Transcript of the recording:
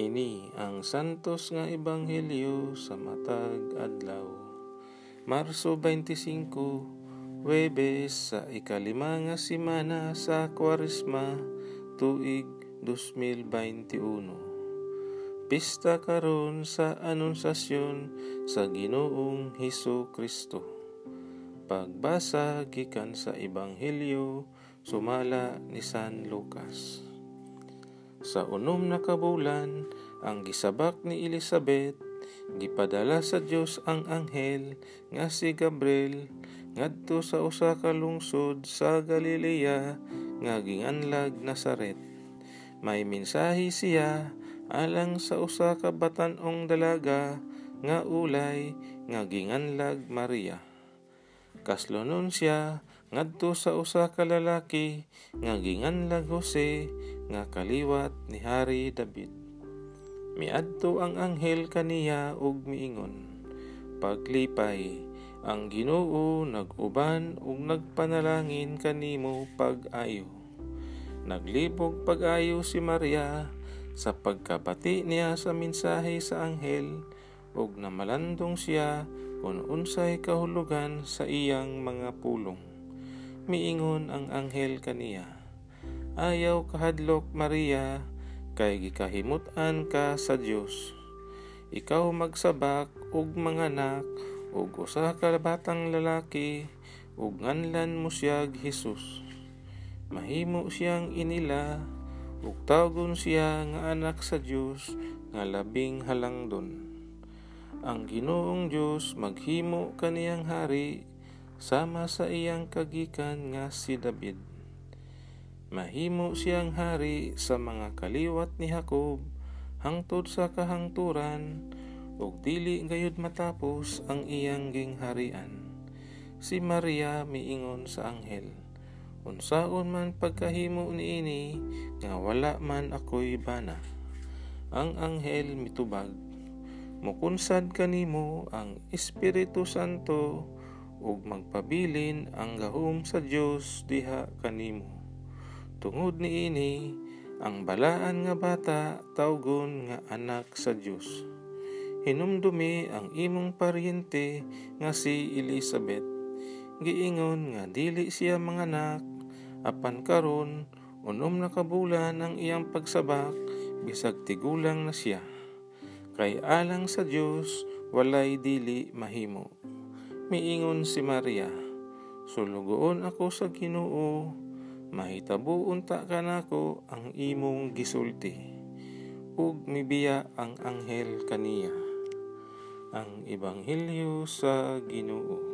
Kini ang santos nga ebanghelyo sa matag adlaw. Marso 25, Webes sa ikalima nga simana sa Kwaresma, tuig 2021. Pista karon sa anunsasyon sa Ginoong Hesus Kristo. Pagbasa gikan sa ebanghelyo sumala ni San Lucas. Sa unom na kabulan, ang gisabak ni Elizabeth, gipadala sa Dios ang anghel nga si Gabriel ngadto sa usa ka lungsod sa Galilea nga ginganlag Nazaret. May mensahe siya alang sa usa ka batan-ong dalaga nga ulay nga ginganlag Maria. Kaslonon siya ngadto sa usa ka lalaki nga ginganlag Jose nga kaliwat ni Hari David. Miadto ang anghel kaniya ug miingon. Paglipay, ang Ginoo nag-uban ug nagpanalangin kanimo pag-ayo. Naglibog pag-ayo si Maria sa pagkabati niya sa mensahe sa anghel ug namalandong siya kung unsay kahulugan sa iyang mga pulong. Miingon ang anghel kaniya Ayaw kahadlok Maria, kay gikahimutan ka sa Dios. Ikaw magsabak ug manganak ug usa ka batang lalaki ug nganlan mo siya Hesus. Mahimo siyang inila ug tawgon siya nga anak sa Dios nga labing halangdon. Ang Ginoong Dios maghimo kaniyang hari sama sa iyang kagikan nga si David Mahimo siyang hari sa mga kaliwat ni Jacob hangtod sa kahangturan ug dili gayud matapos ang iyang gingharian. Si Maria miingon sa anghel, Unsaon man pagkahimo niini nga wala man ako'y bana. Ang anghel mitubag, Mukunsad kanimo ang Espiritu Santo ug magpabilin ang gahom sa Dios diha kanimo Tungod ni ini, ang balaan nga bata tawgon nga anak sa Dios. Hinumdumi ang imong paryente nga si Elizabeth. Giingon nga dili siya manganak, apan karon unom na kabulan ang iyang pagsabak bisag tigulang na siya. Kay alang sa Dios walay dili mahimo. Miingon si Maria, Sulugoon ako sa Ginoo mahitabo unta kanako ang imong gisulti. Ug mibiya ang anghel kaniya. Ang ebanghelyo sa Ginoo